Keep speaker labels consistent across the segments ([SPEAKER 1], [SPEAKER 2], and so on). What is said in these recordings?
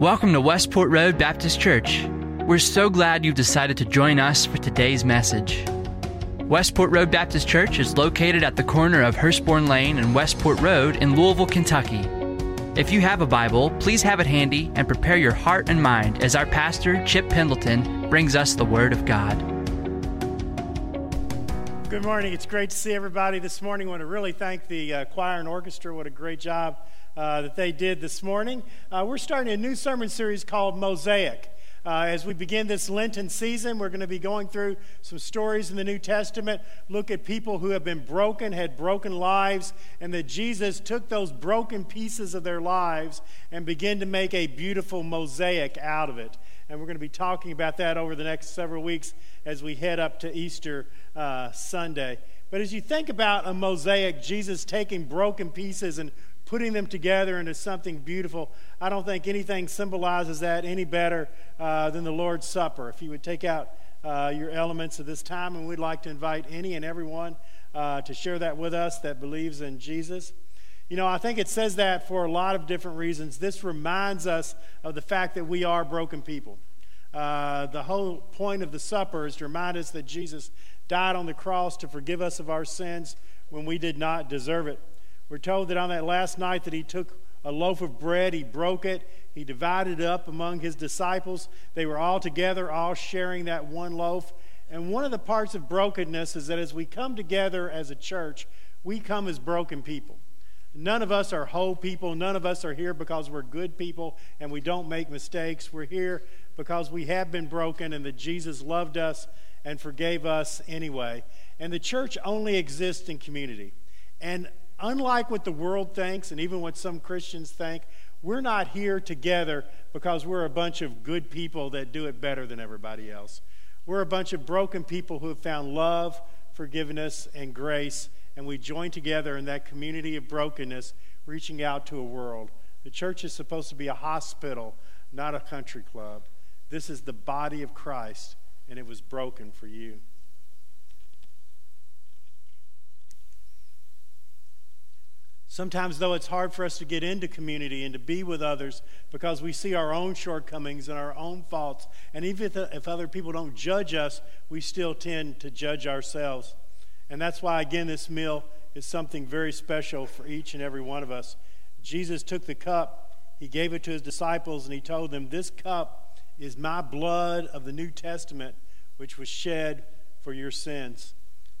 [SPEAKER 1] Welcome to Westport Road Baptist Church. We're so glad you've decided to join us for today's message. Westport Road Baptist Church is located at the corner of Hurstbourne Lane and Westport Road in Louisville, Kentucky. If you have a Bible, please have it handy and prepare your heart and mind as our pastor, Chip Pendleton, brings us the Word of God.
[SPEAKER 2] Good morning. It's great to see everybody this morning. I want to really thank the uh, choir and orchestra. What a great job uh, that they did this morning. Uh, we're starting a new sermon series called Mosaic. Uh, as we begin this Lenten season, we're going to be going through some stories in the New Testament, look at people who have been broken, had broken lives, and that Jesus took those broken pieces of their lives and began to make a beautiful mosaic out of it. And we're going to be talking about that over the next several weeks as we head up to Easter uh, Sunday. But as you think about a mosaic, Jesus taking broken pieces and putting them together into something beautiful. I don't think anything symbolizes that any better uh, than the Lord's Supper. If you would take out uh, your elements of this time, and we'd like to invite any and everyone uh, to share that with us that believes in Jesus. You know, I think it says that for a lot of different reasons. This reminds us of the fact that we are broken people. Uh, the whole point of the supper is to remind us that Jesus died on the cross to forgive us of our sins when we did not deserve it. We're told that on that last night that he took a loaf of bread, he broke it, he divided it up among his disciples. They were all together, all sharing that one loaf. And one of the parts of brokenness is that as we come together as a church, we come as broken people. None of us are whole people. None of us are here because we're good people and we don't make mistakes. We're here because we have been broken and that Jesus loved us and forgave us anyway. And the church only exists in community. And unlike what the world thinks and even what some Christians think, we're not here together because we're a bunch of good people that do it better than everybody else. We're a bunch of broken people who have found love, forgiveness, and grace, and we join together in that community of brokenness, reaching out to a world. The church is supposed to be a hospital, not a country club. This is the body of Christ, and it was broken for you. Sometimes, though, it's hard for us to get into community and to be with others because we see our own shortcomings and our own faults. And even if, if other people don't judge us, we still tend to judge ourselves. And that's why, again, this meal is something very special for each and every one of us. Jesus took the cup, he gave it to his disciples, and he told them, This cup is my blood of the New Testament, which was shed for your sins.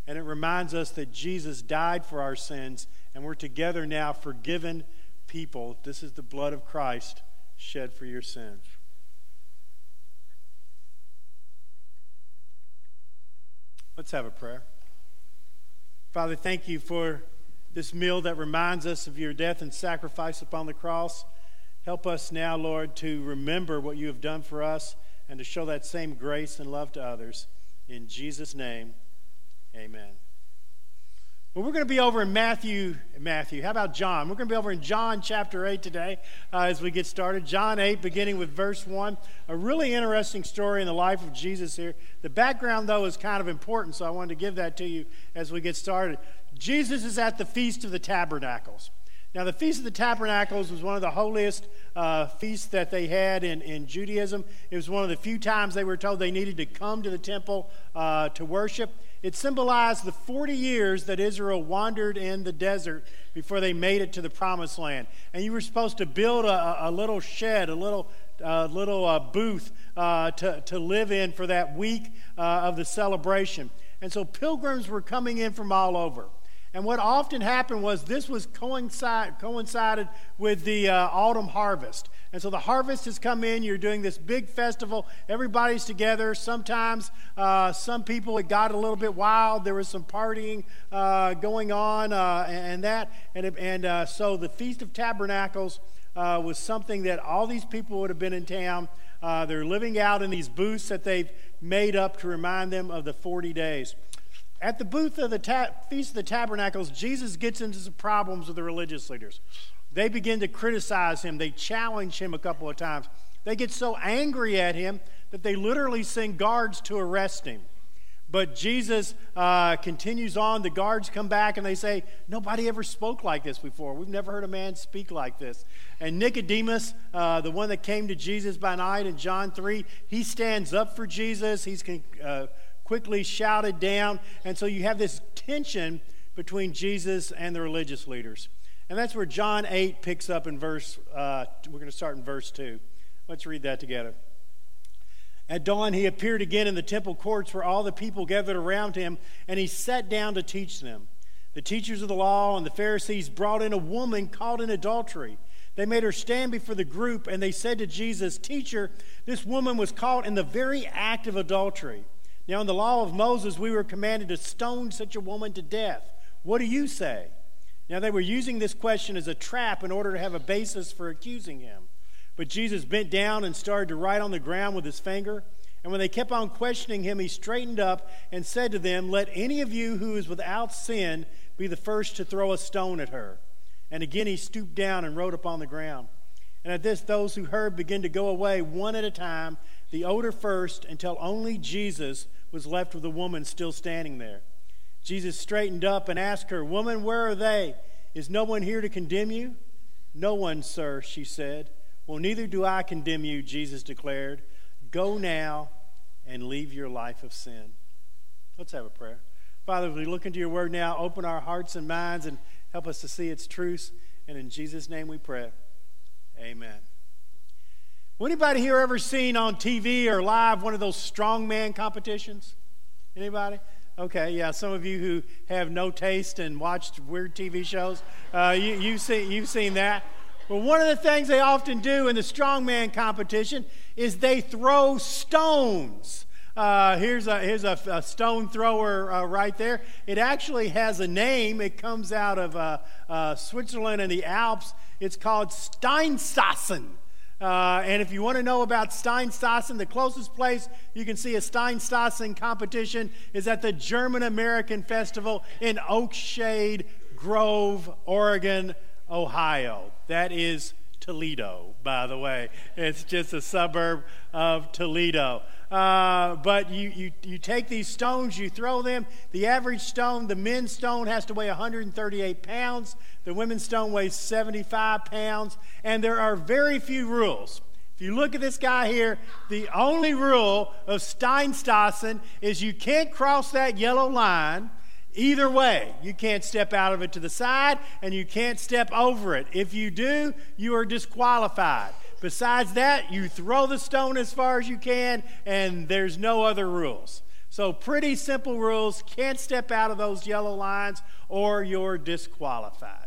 [SPEAKER 2] And it reminds us that Jesus died for our sins and we're together now, forgiven people. This is the blood of Christ shed for your sins. Let's have a prayer. Father, thank you for this meal that reminds us of your death and sacrifice upon the cross. Help us now, Lord, to remember what you have done for us and to show that same grace and love to others. In Jesus' name, amen. Well, we're going to be over in Matthew. Matthew, how about John? We're going to be over in John chapter 8 today uh, as we get started. John 8, beginning with verse 1. A really interesting story in the life of Jesus here. The background, though, is kind of important, so I wanted to give that to you as we get started. Jesus is at the Feast of the Tabernacles. Now, the Feast of the Tabernacles was one of the holiest uh, feasts that they had in, in Judaism. It was one of the few times they were told they needed to come to the temple uh, to worship. It symbolized the 40 years that Israel wandered in the desert before they made it to the promised land. And you were supposed to build a, a little shed, a little, uh, little uh, booth uh, to, to live in for that week uh, of the celebration. And so pilgrims were coming in from all over. And what often happened was this was coincide, coincided with the uh, autumn harvest. And so the harvest has come in. You're doing this big festival. Everybody's together. Sometimes uh, some people it got a little bit wild. There was some partying uh, going on uh, and, that. And, and uh, so the Feast of Tabernacles uh, was something that all these people would have been in town. they're living out in these booths that they've made up to remind them of the 40 days. At the booth of the ta- Feast of the Tabernacles, Jesus gets into some problems with the religious leaders. They begin to criticize him, they challenge him a couple of times. They get so angry at him that they literally send guards to arrest him. But Jesus uh, continues on. The guards come back and they say, Nobody ever spoke like this before. We've never heard a man speak like this. And Nicodemus, uh, the one that came to Jesus by night in John 3, he stands up for Jesus. He's uh, quickly shouted down. And so you have this tension between Jesus and the religious leaders. And that's where John 8 picks up in verse, uh, we're going to start in verse 2. Let's read that together. At dawn, he appeared again in the temple courts where all the people gathered around him, and he sat down to teach them. The teachers of the law and the Pharisees brought in a woman caught in adultery. They made her stand before the group, and they said to Jesus, Teacher, this woman was caught in the very act of adultery. Now, in the law of Moses, we were commanded to stone such a woman to death. What do you say? Now, they were using this question as a trap in order to have a basis for accusing him. But Jesus bent down and started to write on the ground with his finger. And when they kept on questioning him, he straightened up and said to them, Let any of you who is without sin be the first to throw a stone at her. And again he stooped down and wrote upon the ground. And at this, those who heard began to go away one at a time, the older first, until only Jesus was left with the woman still standing there. Jesus straightened up and asked her, Woman, where are they? Is no one here to condemn you? No one, sir, she said. Well, neither do I condemn you, Jesus declared. Go now and leave your life of sin. Let's have a prayer. Father, we look into your word now, open our hearts and minds and help us to see its truths. And in Jesus' name we pray. Amen. Anybody here ever seen on TV or live one of those strongman competitions? Anybody? Okay, yeah, some of you who have no taste and watched weird TV shows, uh, you, you've, seen, you've seen that. Well, one of the things they often do in the strongman competition is they throw stones. Uh, here's a, here's a, a stone thrower uh, right there. It actually has a name. It comes out of uh, uh Switzerland and the Alps. It's called Steinsassen. Uh, and if you want to know about Steinsassen, the closest place you can see a Steinsassen competition is at the German American Festival in Oakshade Grove, Oregon, Ohio. That is Toledo, by the way. It's just a suburb of Toledo. Uh, but you, you, you take these stones, you throw them. The average stone, the men's stone has to weigh 138 pounds, the women's stone weighs 75 pounds, and there are very few rules. If you look at this guy here, the only rule of Steinsassen is you can't cross that yellow line Either way, you can't step out of it to the side and you can't step over it. If you do, you are disqualified. Besides that, you throw the stone as far as you can and there's no other rules. So, pretty simple rules. Can't step out of those yellow lines or you're disqualified.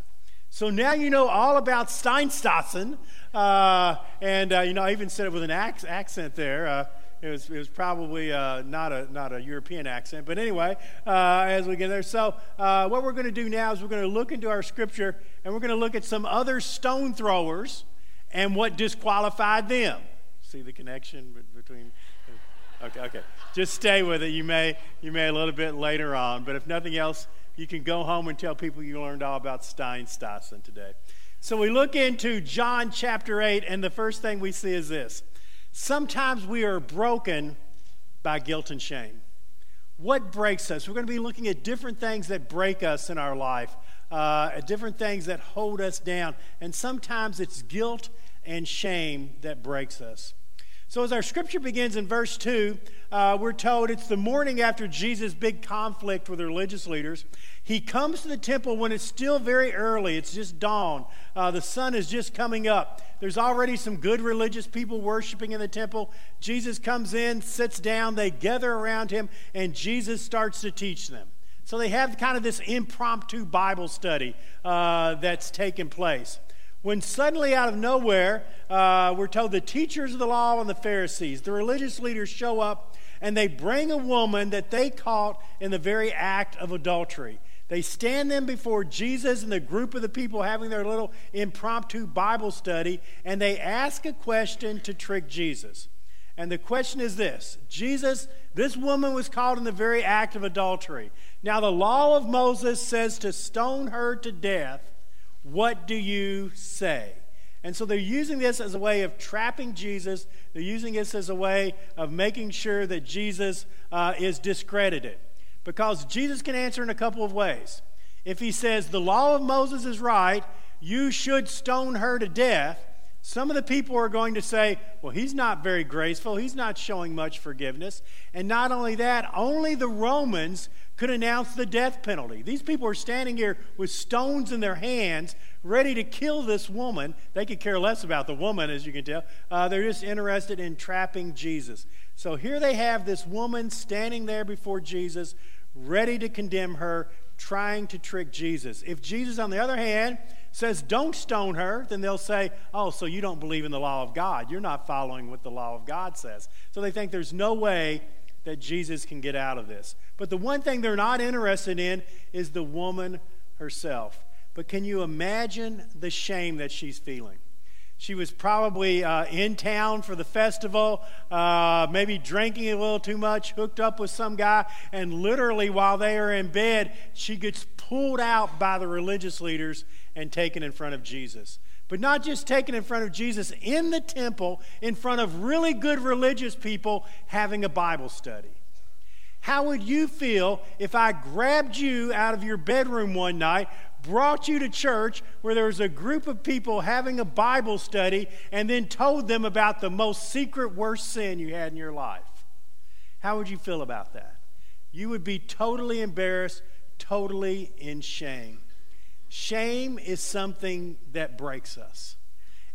[SPEAKER 2] So now you know all about Steinsassen. Uh, and, uh, you know, I even said it with an ac- accent there. Uh, it was, it was probably uh, not, a, not a European accent. But anyway, uh, as we get there. So, uh, what we're going to do now is we're going to look into our scripture and we're going to look at some other stone throwers and what disqualified them. See the connection between. Okay, okay. Just stay with it. You may, you may a little bit later on. But if nothing else, you can go home and tell people you learned all about Steinsassen today. So we look into John chapter 8, and the first thing we see is this Sometimes we are broken by guilt and shame. What breaks us? We're going to be looking at different things that break us in our life, uh, different things that hold us down. And sometimes it's guilt and shame that breaks us. So, as our scripture begins in verse 2, uh, we're told it's the morning after Jesus' big conflict with the religious leaders. He comes to the temple when it's still very early, it's just dawn. Uh, the sun is just coming up. There's already some good religious people worshiping in the temple. Jesus comes in, sits down, they gather around him, and Jesus starts to teach them. So they have kind of this impromptu Bible study uh, that's taken place. When suddenly, out of nowhere, uh, we're told the teachers of the law and the Pharisees, the religious leaders, show up and they bring a woman that they caught in the very act of adultery. They stand them before Jesus and the group of the people having their little impromptu Bible study, and they ask a question to trick Jesus. And the question is this Jesus, this woman was caught in the very act of adultery. Now, the law of Moses says to stone her to death. What do you say? And so they're using this as a way of trapping Jesus. They're using this as a way of making sure that Jesus uh, is discredited. Because Jesus can answer in a couple of ways. If he says, the law of Moses is right, you should stone her to death, some of the people are going to say, well, he's not very graceful. He's not showing much forgiveness. And not only that, only the Romans could announce the death penalty. These people are standing here with stones in their hands, ready to kill this woman. They could care less about the woman, as you can tell. Uh, they're just interested in trapping Jesus. So here they have this woman standing there before Jesus, ready to condemn her, trying to trick Jesus. If Jesus, on the other hand, says, Don't stone her, then they'll say, Oh, so you don't believe in the law of God. You're not following what the law of God says. So they think there's no way that Jesus can get out of this. But the one thing they're not interested in is the woman herself. But can you imagine the shame that she's feeling? She was probably uh, in town for the festival, uh, maybe drinking a little too much, hooked up with some guy, and literally while they are in bed, she gets pulled out by the religious leaders and taken in front of Jesus. But not just taken in front of Jesus in the temple, in front of really good religious people having a Bible study. How would you feel if I grabbed you out of your bedroom one night, brought you to church where there was a group of people having a Bible study, and then told them about the most secret, worst sin you had in your life? How would you feel about that? You would be totally embarrassed, totally in shame. Shame is something that breaks us.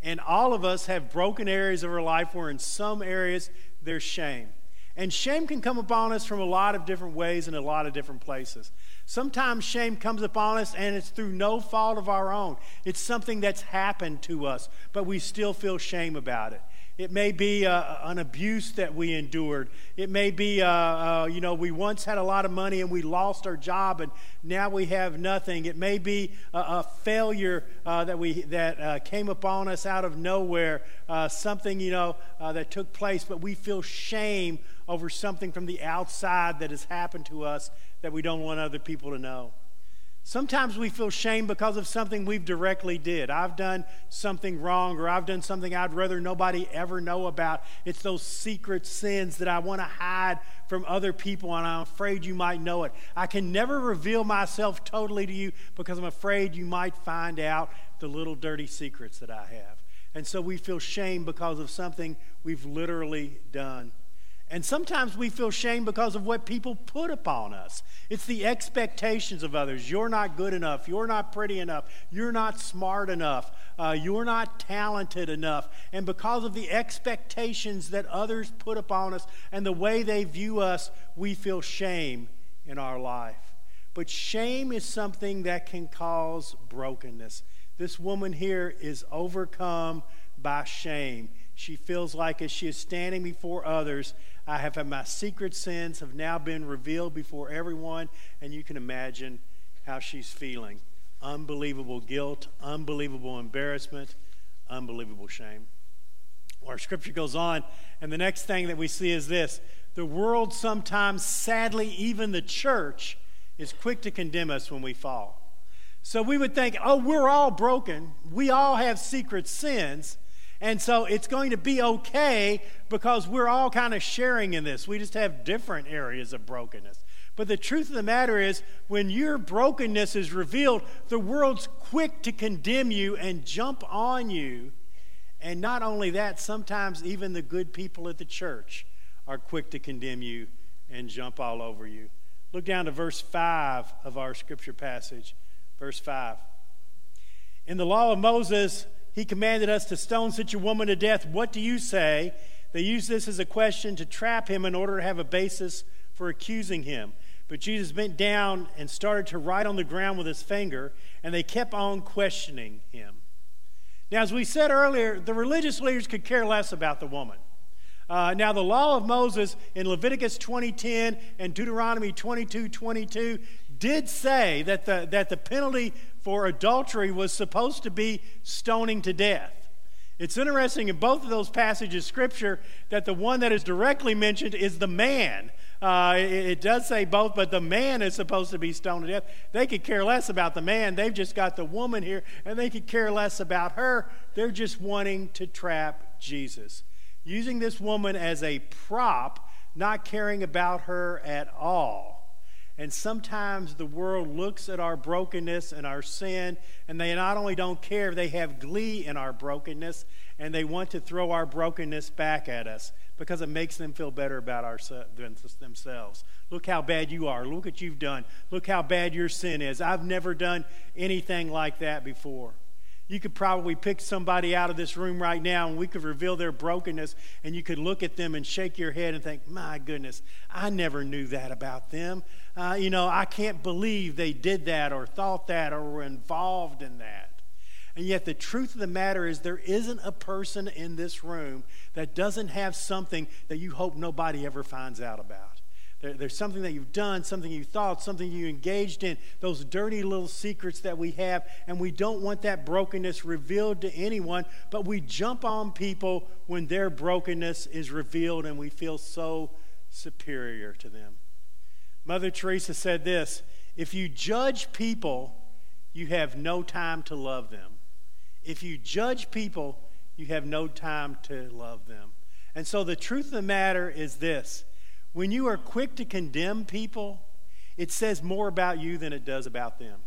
[SPEAKER 2] And all of us have broken areas of our life where, in some areas, there's shame. And shame can come upon us from a lot of different ways in a lot of different places. Sometimes shame comes upon us and it's through no fault of our own. It's something that's happened to us, but we still feel shame about it. It may be uh, an abuse that we endured. It may be, uh, uh, you know, we once had a lot of money and we lost our job and now we have nothing. It may be a, a failure uh, that, we, that uh, came upon us out of nowhere, uh, something, you know, that took place, but we feel shame over something from the outside that has happened to us that we don't want other people to know. Sometimes we feel shame because of something we've directly did. I've done something wrong or I've done something I'd rather nobody ever know about. It's those secret sins that I want to hide from other people and I'm afraid you might know it. I can never reveal myself totally to you because I'm afraid you might find out the little dirty secrets that I have. And so we feel shame because of something we've literally done. And sometimes we feel shame because of what people put upon us. It's the expectations of others. You're not good enough. You're not pretty enough. You're not smart enough. Uh, you're not talented enough. And because of the expectations that others put upon us and the way they view us, we feel shame in our life. But shame is something that can cause brokenness. This woman here is overcome by shame. She feels like as she is standing before others, I have had my secret sins have now been revealed before everyone, and you can imagine how she's feeling. Unbelievable guilt, unbelievable embarrassment, unbelievable shame. Our scripture goes on, and the next thing that we see is this the world sometimes, sadly, even the church, is quick to condemn us when we fall. So we would think, oh, we're all broken. We all have secret sins. And so it's going to be okay because we're all kind of sharing in this. We just have different areas of brokenness. But the truth of the matter is, when your brokenness is revealed, the world's quick to condemn you and jump on you. And not only that, sometimes even the good people at the church are quick to condemn you and jump all over you. Look down to verse 5 of our scripture passage. Verse 5. In the law of Moses, he commanded us to stone such a woman to death. What do you say? They used this as a question to trap him in order to have a basis for accusing him. But Jesus bent down and started to write on the ground with his finger, and they kept on questioning him. Now, as we said earlier, the religious leaders could care less about the woman. Uh, now, the law of Moses in Leviticus 20:10 and Deuteronomy 22:22 did say that the, that the penalty for adultery was supposed to be stoning to death. It's interesting in both of those passages of Scripture that the one that is directly mentioned is the man. Uh, it, it, does say both, but the man is supposed to be stoned to death. They could care less about the man. They've just got the woman here, and they could care less about her. They're just wanting to trap Jesus. Using this woman as a prop, not caring about her at all. And sometimes the world looks at our brokenness and our sin, and they not only don't care, they have glee in our brokenness, and they want to throw our brokenness back at us because it makes them feel better about our, themselves. Look how bad you are. Look what you've done. Look how bad your sin is. I've never done anything like that before. You could probably pick somebody out of this room right now and we could reveal their brokenness, and you could look at them and shake your head and think, My goodness, I never knew that about them. Uh, you know, I can't believe they did that or thought that or were involved in that. And yet, the truth of the matter is, there isn't a person in this room that doesn't have something that you hope nobody ever finds out about. There, there's something that you've done, something you thought, something you engaged in, those dirty little secrets that we have, and we don't want that brokenness revealed to anyone, but we jump on people when their brokenness is revealed and we feel so superior to them. Mother Teresa said this if you judge people, you have no time to love them. If you judge people, you have no time to love them. And so the truth of the matter is this when you are quick to condemn people, it says more about you than it does about them.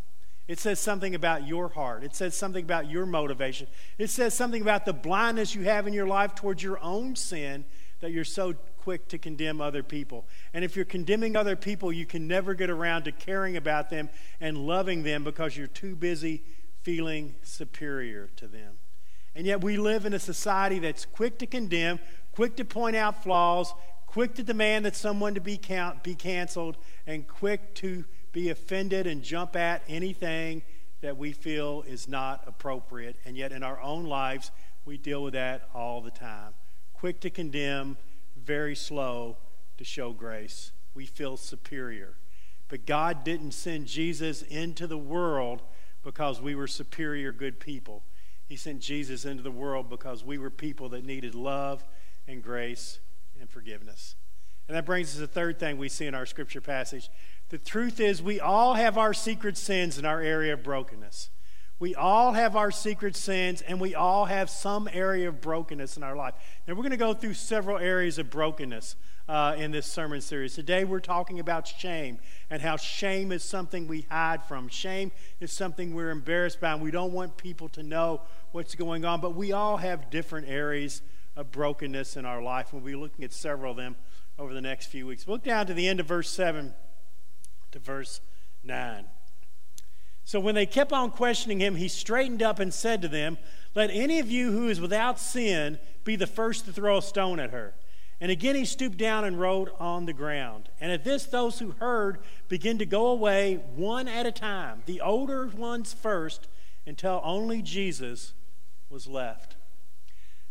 [SPEAKER 2] It says something about your heart. It says something about your motivation. It says something about the blindness you have in your life towards your own sin that you're so quick to condemn other people. And if you're condemning other people, you can never get around to caring about them and loving them because you're too busy feeling superior to them. And yet we live in a society that's quick to condemn, quick to point out flaws, quick to demand that someone to be, count, be canceled, and quick to be offended and jump at anything that we feel is not appropriate. And yet, in our own lives, we deal with that all the time. Quick to condemn, very slow to show grace. We feel superior. But God didn't send Jesus into the world because we were superior good people. He sent Jesus into the world because we were people that needed love and grace and forgiveness. And that brings us to the third thing we see in our scripture passage. The truth is, we all have our secret sins in our area of brokenness. We all have our secret sins, and we all have some area of brokenness in our life. Now, we're going to go through several areas of brokenness uh, in this sermon series. Today, we're talking about shame and how shame is something we hide from. Shame is something we're embarrassed by, and we don't want people to know what's going on. But we all have different areas of brokenness in our life. We'll be looking at several of them over the next few weeks. Look down to the end of verse 7 to verse 9. So when they kept on questioning him, he straightened up and said to them, Let any of you who is without sin be the first to throw a stone at her. And again he stooped down and wrote on the ground. And at this, those who heard began to go away one at a time, the older ones first, until only Jesus was left.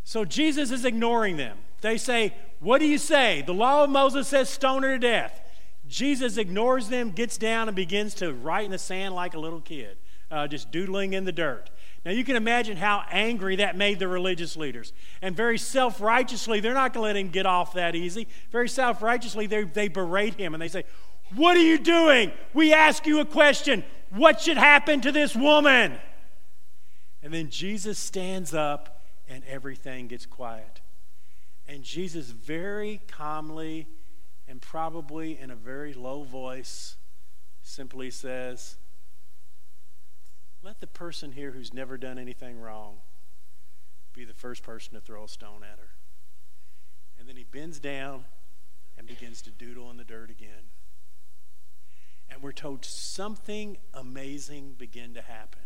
[SPEAKER 2] So Jesus is ignoring them. They say, What do you say? The law of Moses says stone her to death. Jesus ignores them, gets down, and begins to write in the sand like a little kid, uh, just doodling in the dirt. Now, you can imagine how angry that made the religious leaders. And very self righteously, they're not going to let him get off that easy. Very self righteously, they, they berate him and they say, What are you doing? We ask you a question. What should happen to this woman? And then Jesus stands up and everything gets quiet. And Jesus very calmly and probably in a very low voice simply says, Let the person here who's never done anything wrong be the first person to throw a stone at her. And then he bends down and begins to doodle in the dirt again. And we're told something amazing began to happen.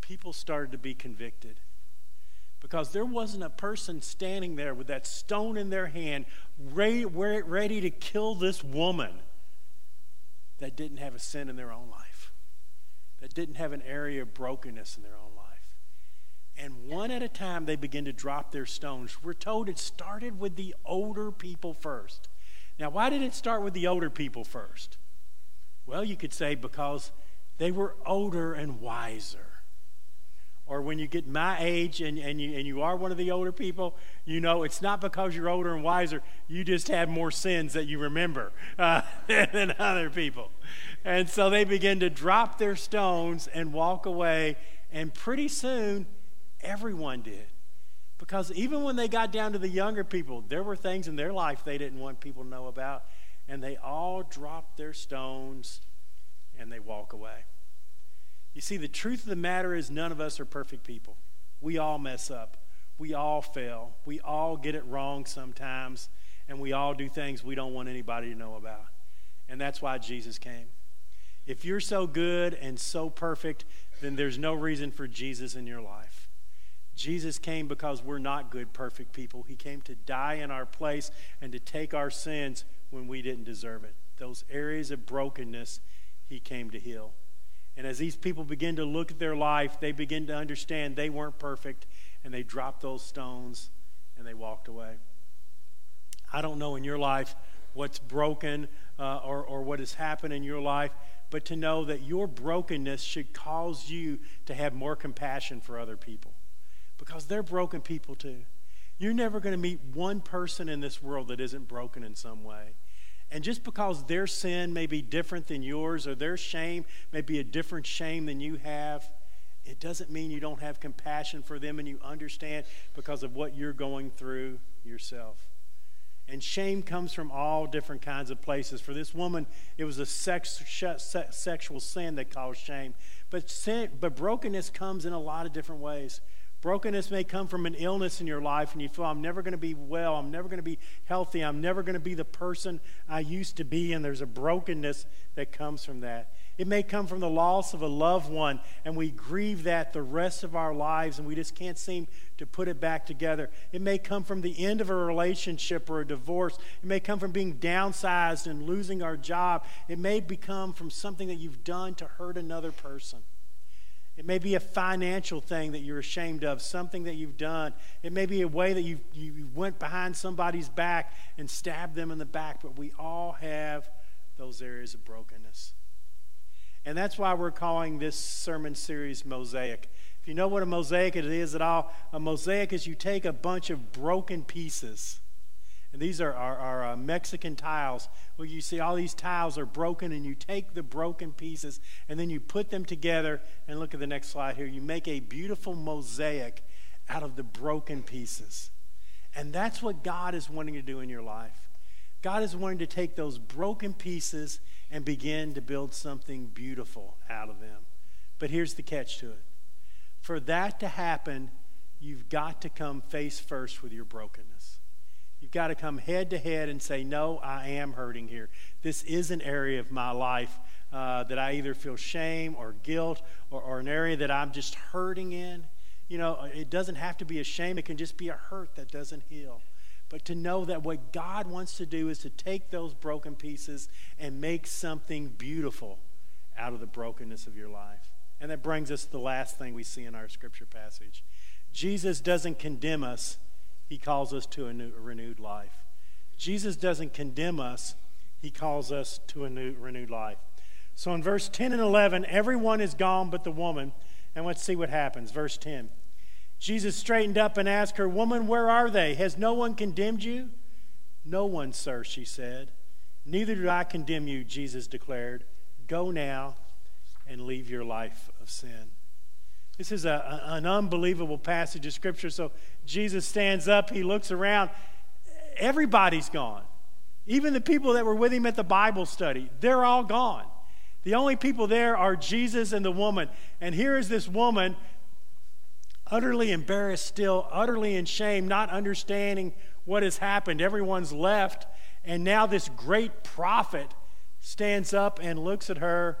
[SPEAKER 2] People started to be convicted because there wasn't a person standing there with that stone in their hand, ready, ready to kill this woman that didn't have a sin in their own life, that didn't have an area of brokenness in their own life. And one at a time, they begin to drop their stones. We're told it started with the older people first. Now, why did it start with the older people first? Well, you could say because they were older and wiser or when you get my age and, and, you, and you are one of the older people, you know it's not because you're older and wiser. You just have more sins that you remember uh, than other people. And so they begin to drop their stones and walk away. And pretty soon, everyone did. Because even when they got down to the younger people, there were things in their life they didn't want people to know about. And they all dropped their stones and they walk away. You see, the truth of the matter is none of us are perfect people. We all mess up. We all fail. We all get it wrong sometimes. And we all do things we don't want anybody to know about. And that's why Jesus came. If you're so good and so perfect, then there's no reason for Jesus in your life. Jesus came because we're not good, perfect people. He came to die in our place and to take our sins when we didn't deserve it. Those areas of brokenness, He came to heal. And as these people begin to look at their life, they begin to understand they weren't perfect and they dropped those stones and they walked away. I don't know in your life what's broken uh, or, or what has happened in your life, but to know that your brokenness should cause you to have more compassion for other people because they're broken people too. You're never going to meet one person in this world that isn't broken in some way. And just because their sin may be different than yours or their shame may be a different shame than you have, it doesn't mean you don't have compassion for them and you understand because of what you're going through yourself. And shame comes from all different kinds of places. For this woman, it was a sex, sexual sin that caused shame. But, sin, but brokenness comes in a lot of different ways. Brokenness may come from an illness in your life, and you feel, I'm never going to be well, I'm never going to be healthy, I'm never going to be the person I used to be, and there's a brokenness that comes from that. It may come from the loss of a loved one, and we grieve that the rest of our lives, and we just can't seem to put it back together. It may come from the end of a relationship or a divorce. It may come from being downsized and losing our job. It may become from something that you've done to hurt another person. It may be a financial thing that you're ashamed of, something that you've done. It may be a way that you you went behind somebody's back and stabbed them in the back, but we all have those areas of brokenness. And that's why we're calling this sermon series Mosaic. If you know what a mosaic is at all, a mosaic is you take a bunch of broken pieces and these are our, our uh, Mexican tiles. Well, you see all these tiles are broken, and you take the broken pieces and then you put them together. And look at the next slide here. You make a beautiful mosaic out of the broken pieces. And that's what God is wanting to do in your life. God is wanting to take those broken pieces and begin to build something beautiful out of them. But here's the catch to it for that to happen, you've got to come face first with your brokenness. You've got to come head to head and say, No, I am hurting here. This is an area of my life uh, that I either feel shame or guilt or, or an area that I'm just hurting in. You know, it doesn't have to be a shame, it can just be a hurt that doesn't heal. But to know that what God wants to do is to take those broken pieces and make something beautiful out of the brokenness of your life. And that brings us to the last thing we see in our scripture passage. Jesus doesn't condemn us, he calls us to a, new, a renewed life. Jesus doesn't condemn us, he calls us to a new, renewed life. So in verse 10 and 11, everyone is gone but the woman. And let's see what happens. Verse 10. Jesus straightened up and asked her, Woman, where are they? Has no one condemned you? No one, sir, she said. Neither do I condemn you, Jesus declared. Go now and leave your life of sin. This is a, an unbelievable passage of Scripture. So Jesus stands up, he looks around. Everybody's gone. Even the people that were with him at the Bible study, they're all gone. The only people there are Jesus and the woman. And here is this woman, utterly embarrassed, still, utterly in shame, not understanding what has happened. Everyone's left. And now this great prophet stands up and looks at her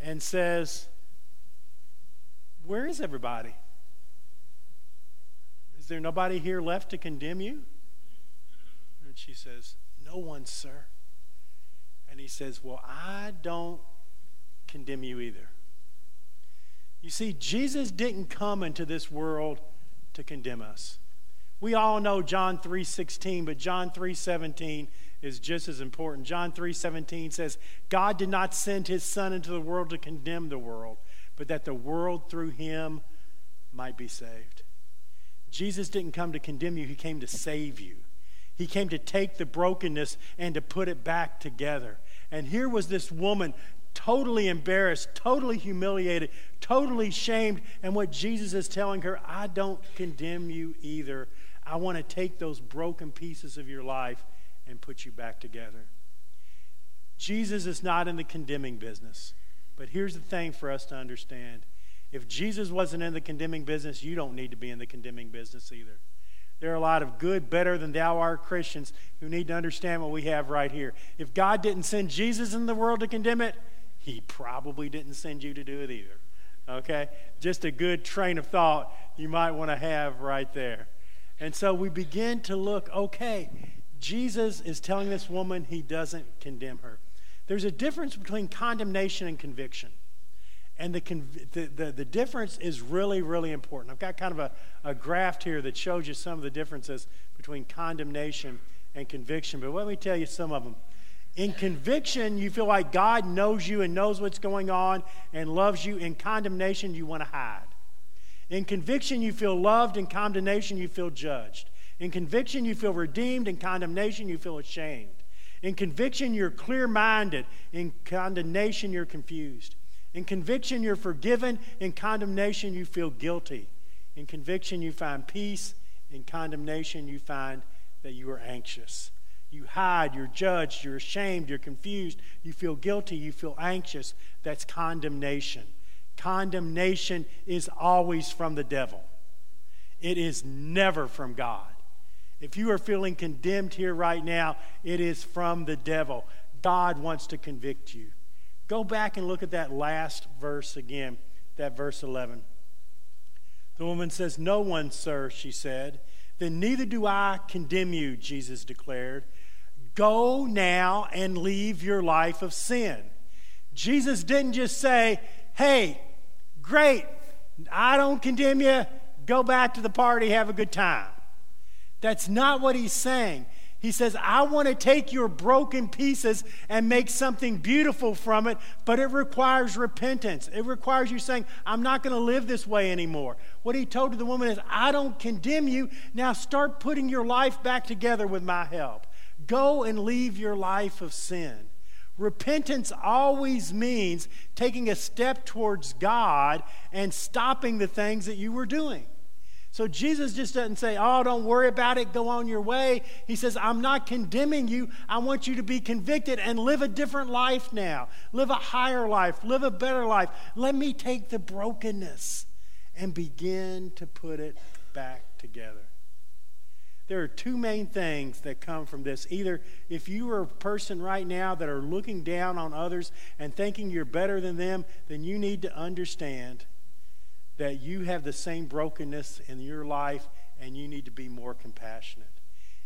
[SPEAKER 2] and says, where is everybody? Is there nobody here left to condemn you? And she says, No one, sir. And he says, Well, I don't condemn you either. You see, Jesus didn't come into this world to condemn us. We all know John 3:16, but John 3:17 is just as important. John 3:17 says, "God did not send his son into the world to condemn the world, but that the world through him might be saved. Jesus didn't come to condemn you, He came to save you. He came to take the brokenness and to put it back together. And here was this woman totally embarrassed, totally humiliated, totally shamed. And what Jesus is telling her, I don't condemn you either. I want to take those broken pieces of your life and put you back together. Jesus is not in the condemning business. But here's the thing for us to understand if Jesus wasn't in the condemning business, you don't need to be in the condemning business either. There are a lot of good, better than thou art Christians who need to understand what we have right here. If God didn't send Jesus in the world to condemn it, he probably didn't send you to do it either. Okay? Just a good train of thought you might want to have right there. And so we begin to look, okay, Jesus is telling this woman he doesn't condemn her. There's a difference between condemnation and conviction. And the, the, the, the, difference is really, really important. I've got kind of a, a graph here that shows you some of the differences between condemnation and conviction. But let me tell you some of them. In conviction, you feel like God knows you and knows what's going on and loves you. In condemnation, you want to hide. In conviction, you feel loved. In condemnation, you feel judged. In conviction, you feel redeemed. In condemnation, you feel ashamed. In conviction, you're clear minded. In condemnation, you're confused. In conviction, you're forgiven. In condemnation, you feel guilty. In conviction, you find peace. In condemnation, you find that you are anxious. You hide, you're judged, you're ashamed, you're confused, you feel guilty, you feel anxious. That's condemnation. Condemnation is always from the devil, it is never from God. If you are feeling condemned here right now, it is from the devil. God wants to convict you. Go back and look at that last verse again, that verse 11. The woman says, No one, sir, she said. Then neither do I condemn you, Jesus declared. Go now and leave your life of sin. Jesus didn't just say, Hey, great, I don't condemn you. Go back to the party, have a good time. That's not what he's saying. He says, I want to take your broken pieces and make something beautiful from it, but it requires repentance. It requires you saying, I'm not going to live this way anymore. What he told to the woman is, I don't condemn you. Now start putting your life back together with my help. Go and leave your life of sin. Repentance always means taking a step towards God and stopping the things that you were doing. So Jesus just doesn't say, Oh, don't worry about it, go on your way. He says, I'm not condemning you. I want you to be convicted and live a different life now. Live a higher life, live a better life. Let me take the brokenness and begin to put it back together. There are two main things that come from this. Either if you are a person right now that are looking down on others and thinking you're better than them, then you need to understand that you have the same brokenness in your life and you need to be more compassionate.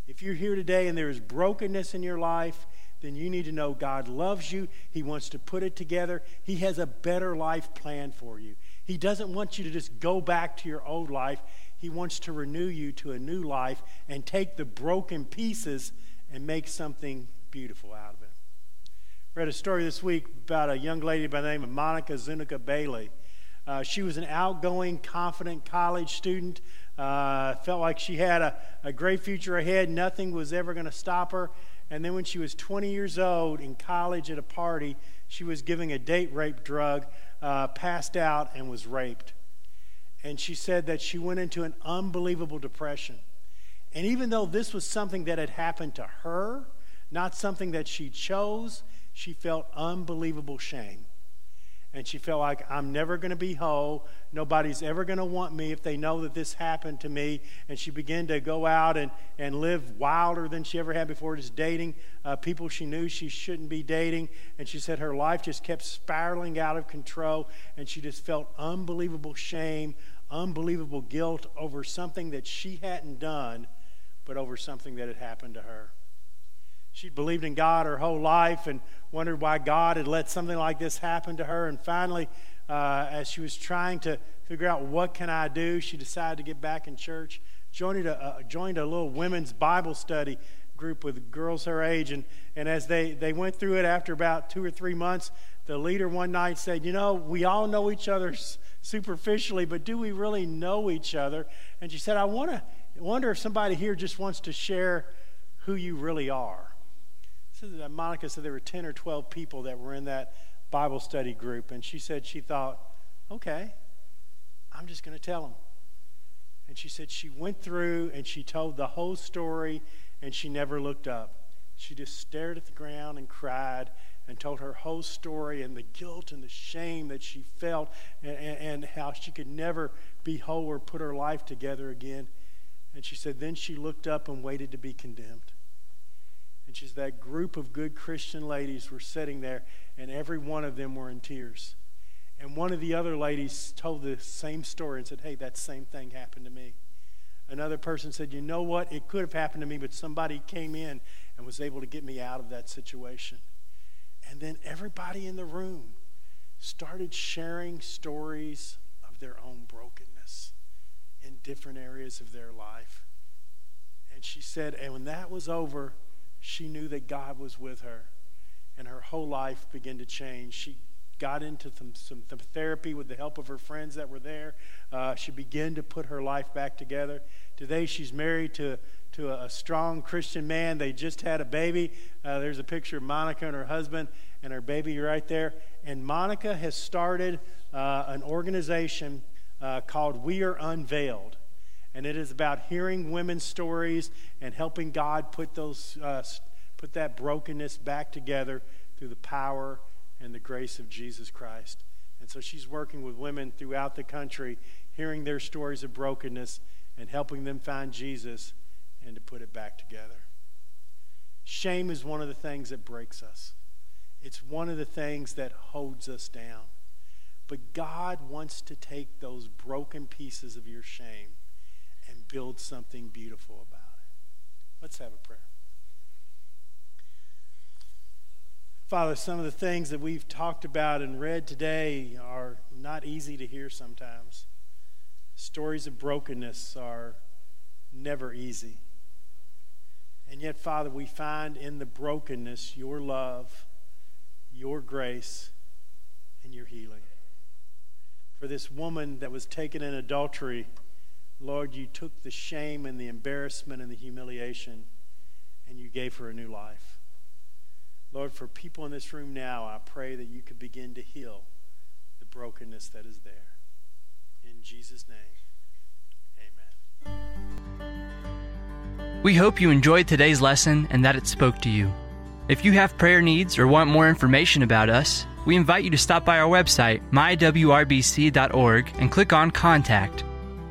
[SPEAKER 2] If you're here today and there is brokenness in your life, then you need to know God loves you. He wants to put it together. He has a better life plan for you. He doesn't want you to just go back to your old life. He wants to renew you to a new life and take the broken pieces and make something beautiful out of it. Read a story this week about a young lady by the name of Monica Zuniga Bailey. Uh, she was an outgoing, confident college student. Uh, felt like she had a, a great future ahead. Nothing was ever going to stop her. And then when she was 20 years old in college at a party, she was giving a date rape drug, uh, passed out, and was raped. And she said that she went into an unbelievable depression. And even though this was something that had happened to her, not something that she chose, she felt unbelievable shame and she felt like I'm never going to be whole. Nobody's ever going to want me if they know that this happened to me. And she began to go out and, and live wilder than she ever had before, just dating uh, people she knew she shouldn't be dating. And she said her life just kept spiraling out of control, and she just felt unbelievable shame, unbelievable guilt over something that she hadn't done, but over something that had happened to her. She'd believed in God her whole life and wondered why God had let something like this happen to her. And finally, uh, as she was trying to figure out what can I do, she decided to get back in church. Joined a, uh, joined a little women's Bible study group with girls her age. And, and as they, they went through it after about two or three months, the leader one night said, You know, we all know each other superficially, but do we really know each other? And she said, I want to wonder if somebody here just wants to share who you really are. So uh, Monica said there were 10 or 12 people that were in that Bible study group, and she said she thought, okay, I'm just going to tell them. And she said she went through and she told the whole story, and she never looked up. She just stared at the ground and cried and told her whole story and the guilt and the shame that she felt and, and, and, how she could never be whole or put her life together again. And she said, then she looked up and waited to be condemned. And she said, that group of good Christian ladies were sitting there, and every one of them were in tears. And one of the other ladies told the same story and said, hey, that same thing happened to me. Another person said, you know what? It could have happened to me, but somebody came in and was able to get me out of that situation. And then everybody in the room started sharing stories of their own brokenness in different areas of their life. And she said, and when that was over, she knew that God was with her. And her whole life began to change. She got into some, some, some therapy with the help of her friends that were there. Uh, she began to put her life back together. Today, she's married to to a, strong Christian man. They just had a baby. Uh, there's a picture of Monica and her husband and her baby right there. And Monica has started uh, an organization uh, called We Are Unveiled. And it is about hearing women's stories and helping God put, those, uh, put that brokenness back together through the power and the grace of Jesus Christ. And so she's working with women throughout the country, hearing their stories of brokenness and helping them find Jesus and to put it back together. Shame is one of the things that breaks us, it's one of the things that holds us down. But God wants to take those broken pieces of your shame build something beautiful about it. Let's have a prayer. Father, some of the things that we've talked about and read today are not easy to hear sometimes. Stories of brokenness are never easy. And yet, Father, we find in the brokenness your love, your grace, and your healing. For this woman that was taken in adultery, Lord, you took the shame and the embarrassment and the humiliation and you gave her a new life. Lord, for people in this room now, I pray that you could begin to heal the brokenness that is there. In Jesus' name, amen.
[SPEAKER 1] We hope you enjoyed today's lesson and that it spoke to you. If you have prayer needs or want more information about us, we invite you to stop by our website, mywrbc.org, and click on Contact.